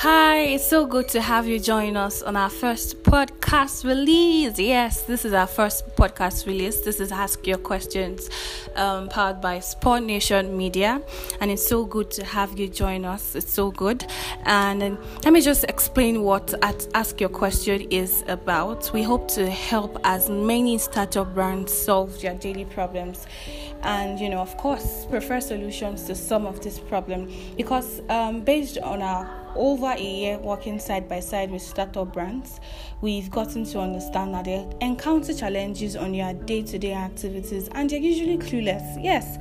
Hi, it's so good to have you join us on our first podcast release. Yes, this is our first podcast release. This is Ask Your Questions, um, powered by Spur Nation Media, and it's so good to have you join us. It's so good. And um, let me just explain what Ask Your Question is about. We hope to help as many startup brands solve their daily problems and you know of course prefer solutions to some of this problem because um, based on our over a year working side by side with startup brands, we've gotten to understand that they encounter challenges on your day to day activities and they're usually clueless, yes,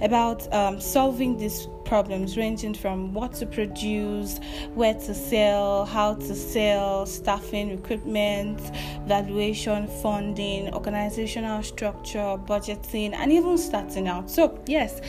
about um, solving these problems ranging from what to produce, where to sell, how to sell, staffing, recruitment, valuation, funding, organizational structure, budgeting, and even starting out. So, yes,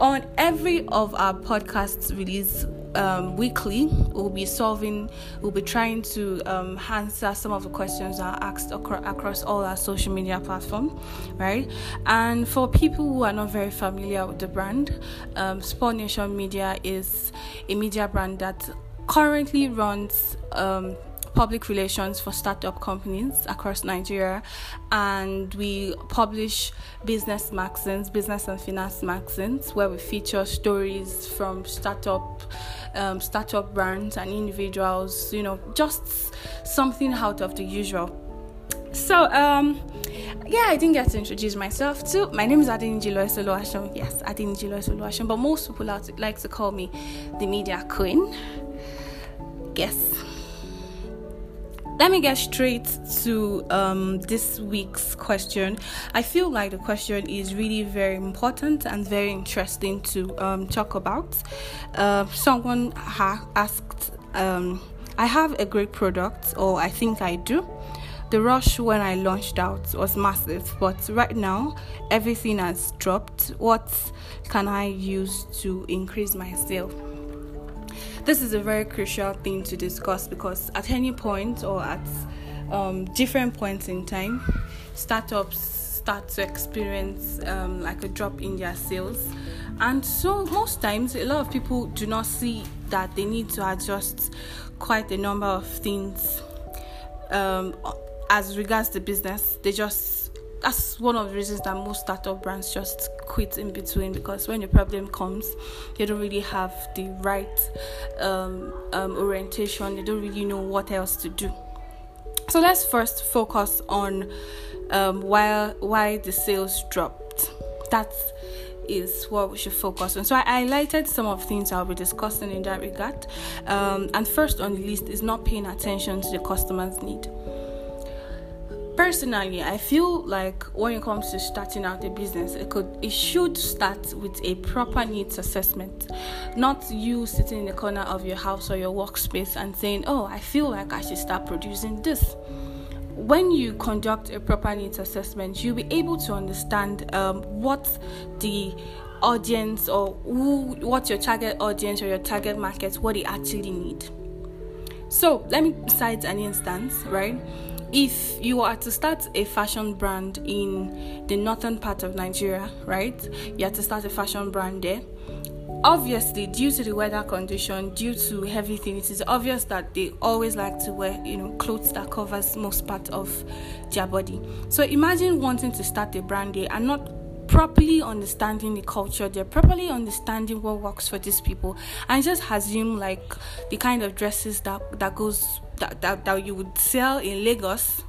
on every of our podcasts release um, weekly, we'll be solving, we'll be trying to um, answer some of the questions that are asked acro- across all our social media platforms, right? And for people who are not very familiar with the brand, um, Spur Nation media is a media brand that currently runs um, public relations for startup companies across Nigeria, and we publish business magazines, business and finance magazines, where we feature stories from startup um, startup brands and individuals. You know, just something out of the usual. So, um, yeah, I didn't get to introduce myself too. My name is Adinji Loesoluashon. Yes, Adinji Loesoluashon, but most people like to call me the media queen. Yes. Let me get straight to um, this week's question. I feel like the question is really very important and very interesting to um, talk about. Uh, someone ha- asked, um, I have a great product, or I think I do the rush when I launched out was massive, but right now everything has dropped. What can I use to increase my sale? This is a very crucial thing to discuss because at any point or at um, different points in time, startups start to experience um, like a drop in their sales. And so, most times, a lot of people do not see that they need to adjust quite a number of things um, as regards the business, they just that's one of the reasons that most startup brands just quit in between because when the problem comes, they don't really have the right um, um, orientation. They don't really know what else to do. So let's first focus on um, why why the sales dropped. That is what we should focus on. So I highlighted some of the things I'll be discussing in that regard. Um, and first on the list is not paying attention to the customer's need personally i feel like when it comes to starting out a business it could it should start with a proper needs assessment. Not you sitting in the corner of your house or your workspace and saying oh i feel like i should start producing this. When you conduct a proper needs assessment you'll be able to understand um, what the audience or who what your target audience or your target market what they actually need. So let me cite an instance right if you are to start a fashion brand in the northern part of Nigeria, right? You have to start a fashion brand there. Obviously, due to the weather condition, due to everything, it is obvious that they always like to wear, you know, clothes that covers most part of their body. So imagine wanting to start a brand there and not properly understanding the culture they're properly understanding what works for these people and just assume like the kind of dresses that that goes that, that, that you would sell in Lagos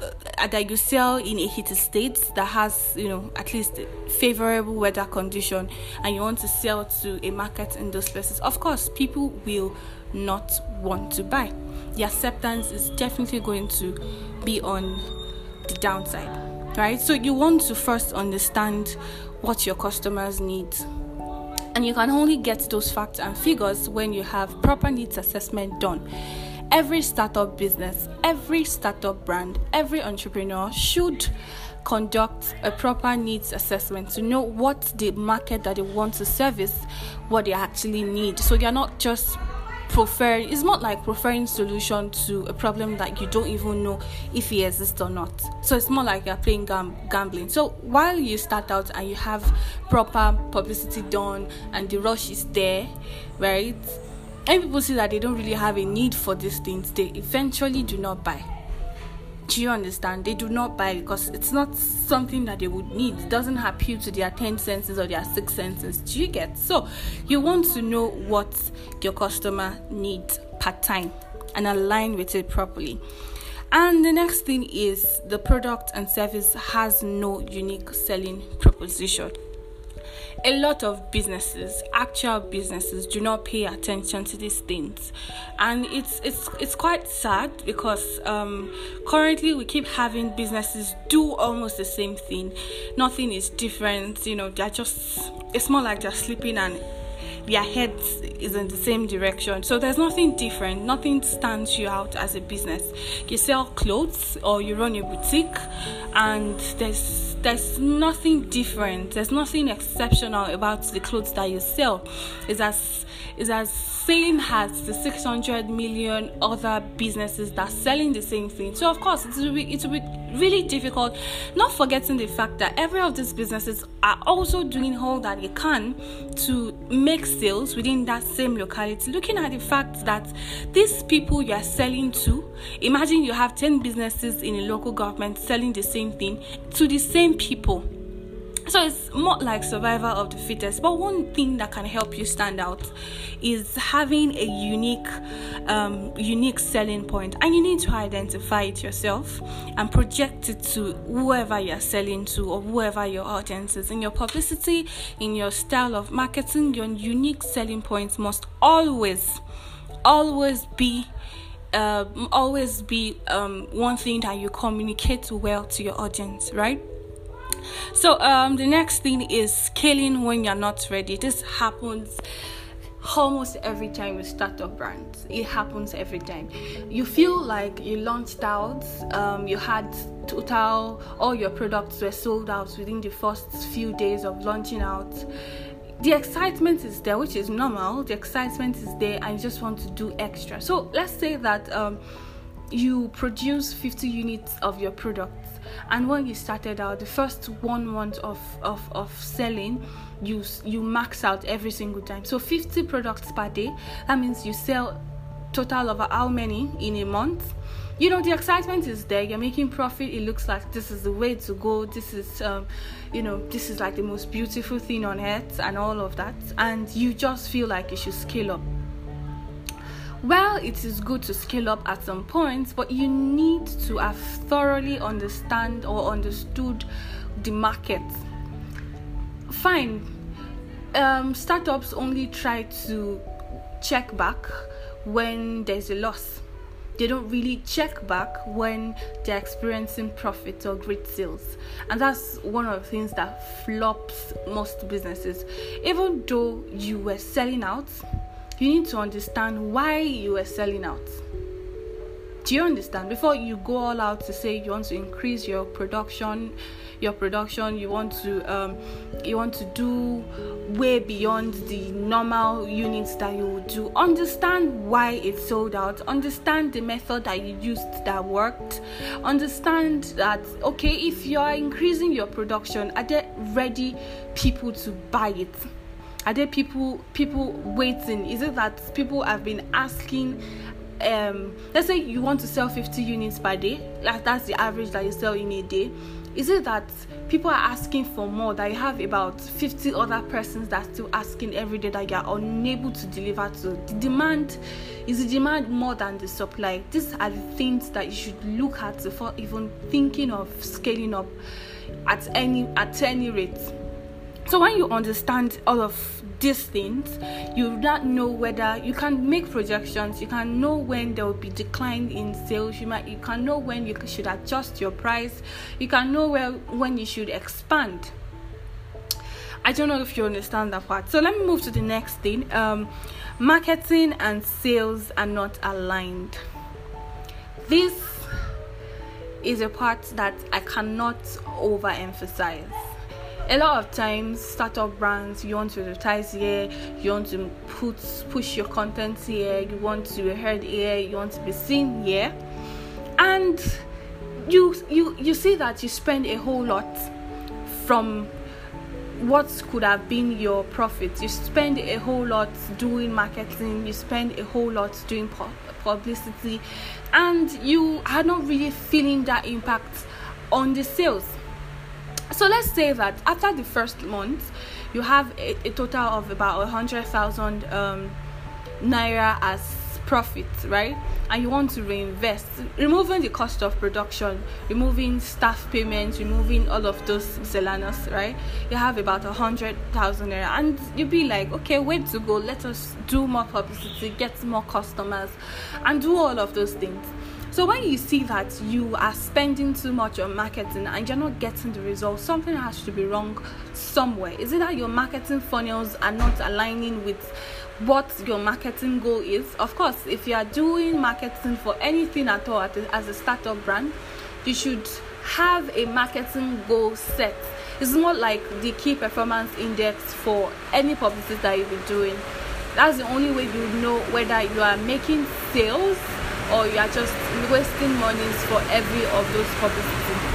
uh, that you sell in a heated state that has you know at least favorable weather condition and you want to sell to a market in those places of course people will not want to buy. The acceptance is definitely going to be on the downside right? So you want to first understand what your customers need. And you can only get those facts and figures when you have proper needs assessment done every startup business, every startup brand, every entrepreneur should conduct a proper needs assessment to know what the market that they want to service, what they actually need. So you're not just preferring it's not like preferring solution to a problem that you don't even know if it exists or not so it's more like you're playing gam- gambling so while you start out and you have proper publicity done and the rush is there right and people see that they don't really have a need for these things, they eventually do not buy. Do you understand? They do not buy because it's not something that they would need. It doesn't appeal to their 10 senses or their six senses. Do you get? So, you want to know what your customer needs part time and align with it properly. And the next thing is the product and service has no unique selling proposition a lot of businesses actual businesses do not pay attention to these things. And it's it's it's quite sad because um, currently we keep having businesses do almost the same thing. Nothing is different you know they're just it's more like they're sleeping and their heads is in the same direction. So there's nothing different, nothing stands you out as a business. You sell clothes or you run a boutique and there's there's nothing different there's nothing exceptional about the clothes that you sell it's as it's as same as the 600 million other businesses that are selling the same thing. So of course it will be it will be really difficult not forgetting the fact that every of these businesses are also doing all that they can to make sales within that same locality. Looking at the fact that these people you are selling to imagine you have 10 businesses in a local government selling the same thing to the same people so it's more like survival of the fittest. But one thing that can help you stand out is having a unique um, unique selling point. And you need to identify it yourself and project it to whoever you're selling to or whoever your audience is. In your publicity in your style of marketing your unique selling points must always always be uh, always be um, one thing that you communicate well to your audience right so um, the next thing is scaling when you're not ready. This happens almost every time you start a brand. It happens every time. You feel like you launched out, um, you had total, all your products were sold out within the first few days of launching out. The excitement is there, which is normal. The excitement is there, and you just want to do extra. So let's say that um, you produce 50 units of your product and when you started out the first one month of, of, of selling you you max out every single time. So 50 products per day that means you sell total of how many in a month? You know the excitement is there. You're making profit. It looks like this is the way to go. This is um, you know this is like the most beautiful thing on earth and all of that. And you just feel like you should scale up well, it is good to scale up at some points, but you need to have thoroughly understand or understood the market. Fine. Um, startups only try to check back when there's a loss. They don't really check back when they're experiencing profit or great sales. And that's one of the things that flops most businesses. Even though you were selling out, you need to understand why you are selling out. Do you understand? Before you go all out to say you want to increase your production, your production, you want to um, you want to do way beyond the normal units that you would do. Understand why it sold out. Understand the method that you used that worked. Understand that okay, if you are increasing your production, are there ready people to buy it? Are there people people waiting? Is it that people have been asking um let's say you want to sell 50 units per day like that's the average that you sell in a day. Is it that people are asking for more that you have about 50 other persons that are still asking every day that you are unable to deliver to? The demand is the demand more than the supply? These are the things that you should look at before even thinking of scaling up at any at any rate so when you understand all of these things, you not know whether you can make projections. You can know when there will be decline in sales. You might you can know when you should adjust your price. You can know where when you should expand. I don't know if you understand that part. So let me move to the next thing. Um, marketing and sales are not aligned. This is a part that I cannot overemphasize a lot of times startup brands you want to advertise here you want to put push your content here you want to be heard here you want to be seen here. And you you you see that you spend a whole lot from what could have been your profit. You spend a whole lot doing marketing you spend a whole lot doing publicity and you are not really feeling that impact on the sales so let's say that after the first month you have a, a total of about a hundred thousand um, naira as profit, right? And you want to reinvest, removing the cost of production, removing staff payments, removing all of those miscellaneous, right? You have about a hundred thousand naira, and you'll be like, okay, where to go? Let us do more publicity, get more customers, and do all of those things. So when you see that you are spending too much on marketing and you're not getting the results, something has to be wrong somewhere. Is it that your marketing funnels are not aligning with what your marketing goal is. Of course, if you are doing marketing for anything at all as a startup brand, you should have a marketing goal set. It's not like the key performance index for any publicity that you'll be doing. That's the only way you know whether you are making sales or you are just wasting monies for every of those publicity.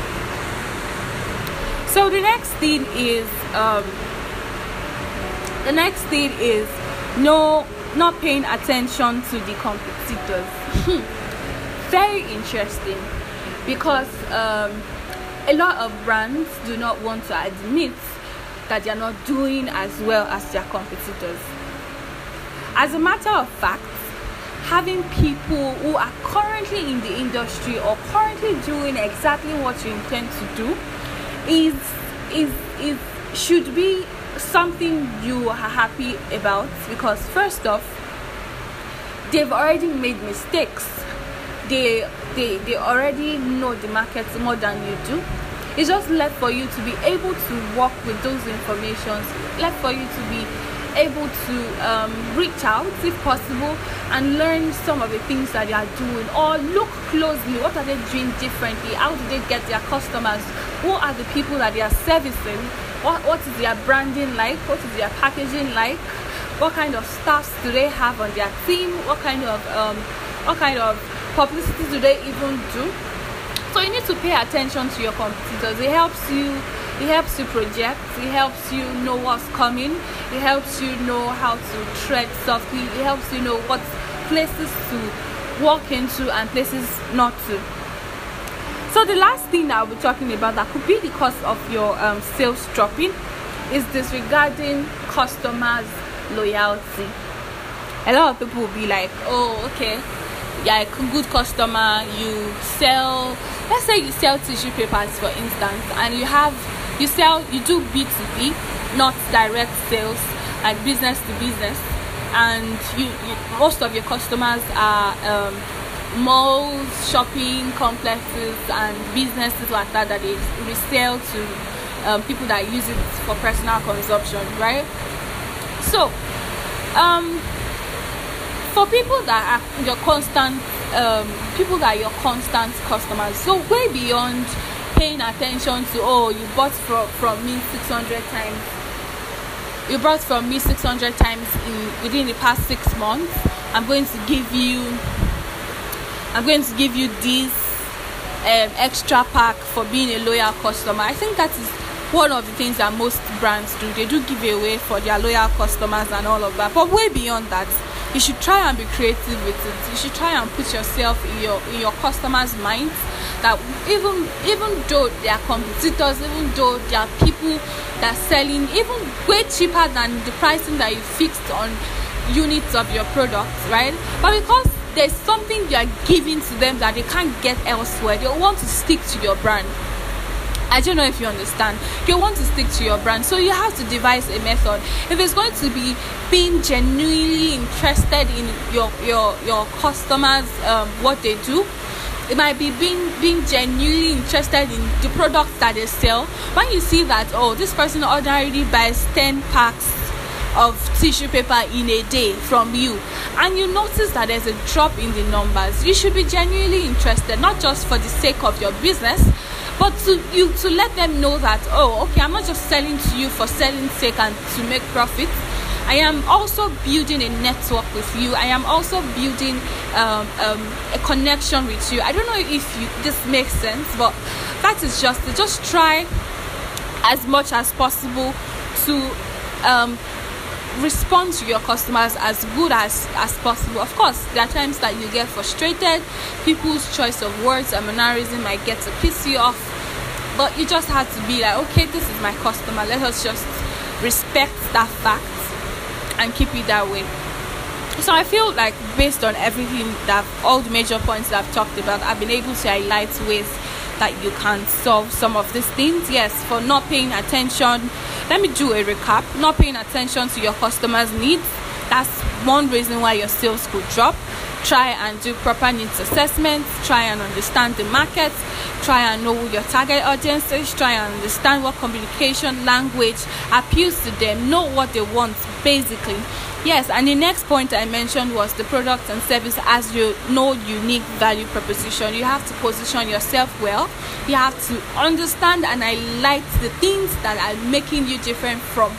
So the next thing is um, the next thing is no not paying attention to the competitors hmm. very interesting because um, a lot of brands do not want to admit that they are not doing as well as their competitors as a matter of fact having people who are currently in the industry or currently doing exactly what you intend to do is is is should be something you are happy about because first off they've already made mistakes. They they they already know the market more than you do. It's just left for you to be able to work with those informations left for you to be able to um, reach out if possible and learn some of the things that they are doing or look closely. What are they doing differently? How do they get their customers? Who are the people that they are servicing? What, what is their branding like? What is their packaging like? What kind of staffs do they have on their team? What kind of um, what kind of publicity do they even do? So you need to pay attention to your competitors. It helps you it helps you project. It helps you know what's coming. It helps you know how to tread softly. It helps you know what places to walk into and places not to. So the last thing I'll be talking about that could be the cause of your um, sales dropping is disregarding customers' loyalty. A lot of people will be like, "Oh, okay, a good customer. You sell, let's say you sell tissue papers, for instance, and you have you sell you do B two B, not direct sales, like business to business, and you, you most of your customers are." Um, malls, shopping complexes, and businesses like that that they resell to um, people that use it for personal consumption, right? So, um, for people that are your constant, um, people that are your constant customers, so way beyond paying attention to oh you bought from from me 600 times you bought from me 600 times in within the past six months i'm going to give you I'm going to give you this um, extra pack for being a loyal customer. I think that is one of the things that most brands do. They do give away for their loyal customers and all of that. But way beyond that, you should try and be creative with it. You should try and put yourself in your in your customers' minds that even even though they are competitors, even though they are people that are selling even way cheaper than the pricing that you fixed on units of your products, right? But because there's something you are giving to them that they can't get elsewhere. They want to stick to your brand. I don't know if you understand. You want to stick to your brand, so you have to devise a method. If it's going to be being genuinely interested in your your your customers, um, what they do, it might be being being genuinely interested in the products that they sell. When you see that, oh, this person ordinarily buys ten packs of tissue paper in a day from you and you notice that there's a drop in the numbers you should be genuinely interested not just for the sake of your business but to you to let them know that oh okay i'm not just selling to you for selling sake and to make profit I am also building a network with you. I am also building um, um, a connection with you. I don't know if you, this makes sense, but that is just just try as much as possible to um, respond to your customers as good as as possible. Of course there are times that you get frustrated. People's choice of words and mannerism might get to piss you off. But you just have to be like okay this is my customer. Let us just respect that fact and keep it that way. So i feel like based on everything that all the major points that i've talked about i've been able to highlight ways that you can solve some of these things. Yes for not paying attention let me do a recap. Not paying attention to your customers needs. That's one reason why your sales could drop. Try and do proper needs assessments try and understand the market. Try and know who your target audience is. Try and understand what communication language appeals to them. Know what they want basically yes and the next point i mentioned was the product and service as your no unique value proposition. You have to position yourself well. You have to understand and highlight the things that are making you different from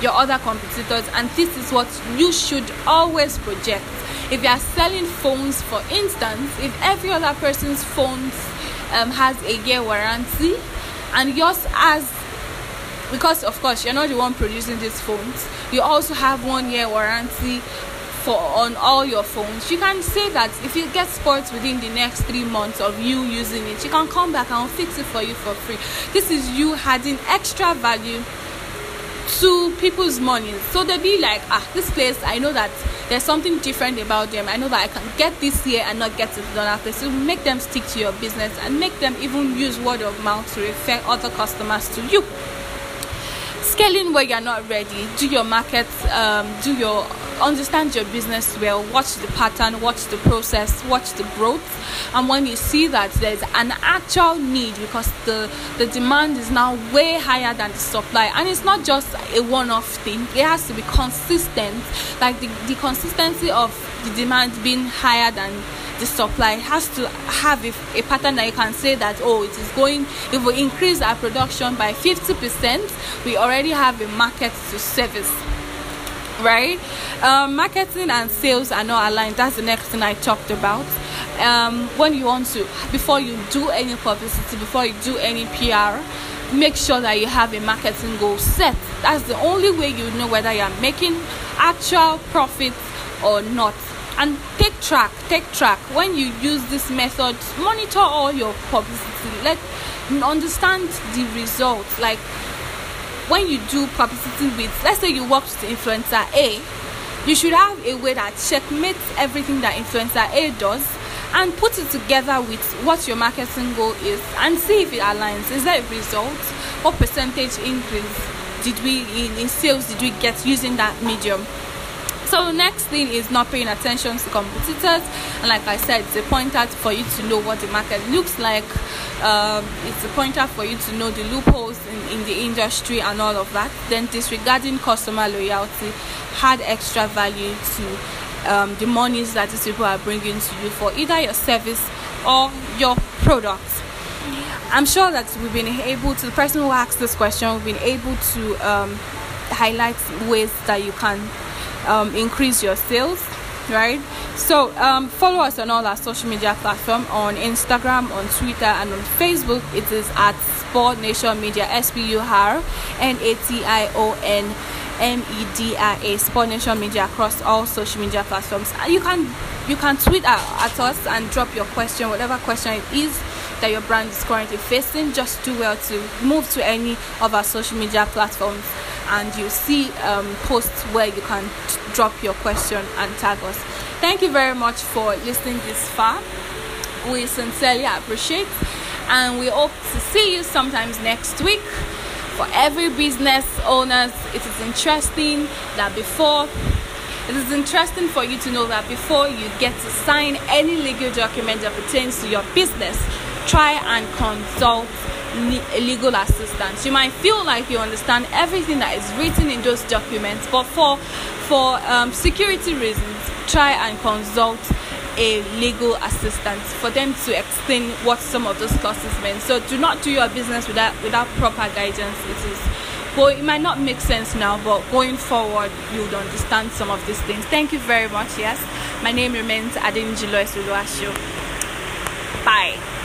your other competitors and this is what you should always project. If you are selling phones for instance if every other person's phones um, has a year warranty and yours has because of course you're not the one producing these phones. You also have one year warranty for on all your phones. You can say that if you get spoiled within the next three months of you using it you can come back and fix it for you for free. This is you adding extra value to people's money. So they'll be like ah this place i know that there's something different about them. I know that i can get this here and not get it done after so make them stick to your business and make them even use word of mouth to refer other customers to you scaling where you're not ready do your market um, do your understand your business well watch the pattern watch the process watch the growth. And when you see that there's an actual need because the the demand is now way higher than the supply and it's not just a one-off thing it has to be consistent. Like the, the consistency of the demand being higher than the supply has to have a, a, pattern that you can say that oh it is going if we increase our production by 50% we already have a market to service right? Um, marketing and sales are not aligned. That's the next thing i talked about. Um, when you want to before you do any publicity before you do any pr make sure that you have a marketing goal set. That's the only way you know whether you're making actual profit or not and take track take track. When you use this method monitor all your publicity. Let understand the results. Like when you do publicity with let's say you work with influencer a you should have a way that checkmates everything that influencer a does and put it together with what your marketing goal is and see if it aligns. Is there a result? What percentage increase did we in, in sales did we get using that medium so the next thing is not paying attention to competitors. And like i said it's a pointer for you to know what the market looks like. Um, it's a pointer for you to know the loopholes in, in the industry and all of that. Then disregarding customer loyalty had extra value to um, the monies that these people are bringing to you for either your service or your product. i'm sure that we've been able to the person who asked this question we've been able to um, highlight ways that you can um, increase your sales right? So um, follow us on all our social media platform on instagram on twitter and on facebook. It is at spur nation media s-p-u-r n-a-t-i-o-n m-e-d-i-a spur nation media across all social media platforms. You can you can tweet at, at us and drop your question whatever question it is that your brand is currently facing. Just do well to move to any of our social media platforms and you see um, posts where you can t- drop your question and tag us. Thank you very much for listening this far. We sincerely appreciate and we hope to see you sometimes next week. For every business owners, it is interesting that before it is interesting for you to know that before you get to sign any legal document that pertains to your business, try and consult legal assistance. You might feel like you understand everything that is written in those documents, but for for um, security reasons, try and consult a legal assistant for them to explain what some of those clauses mean. So do not do your business without without proper guidance. It is well, it might not make sense now, but going forward, you would understand some of these things. Thank you very much. Yes, my name remains Adin Jilois Bye.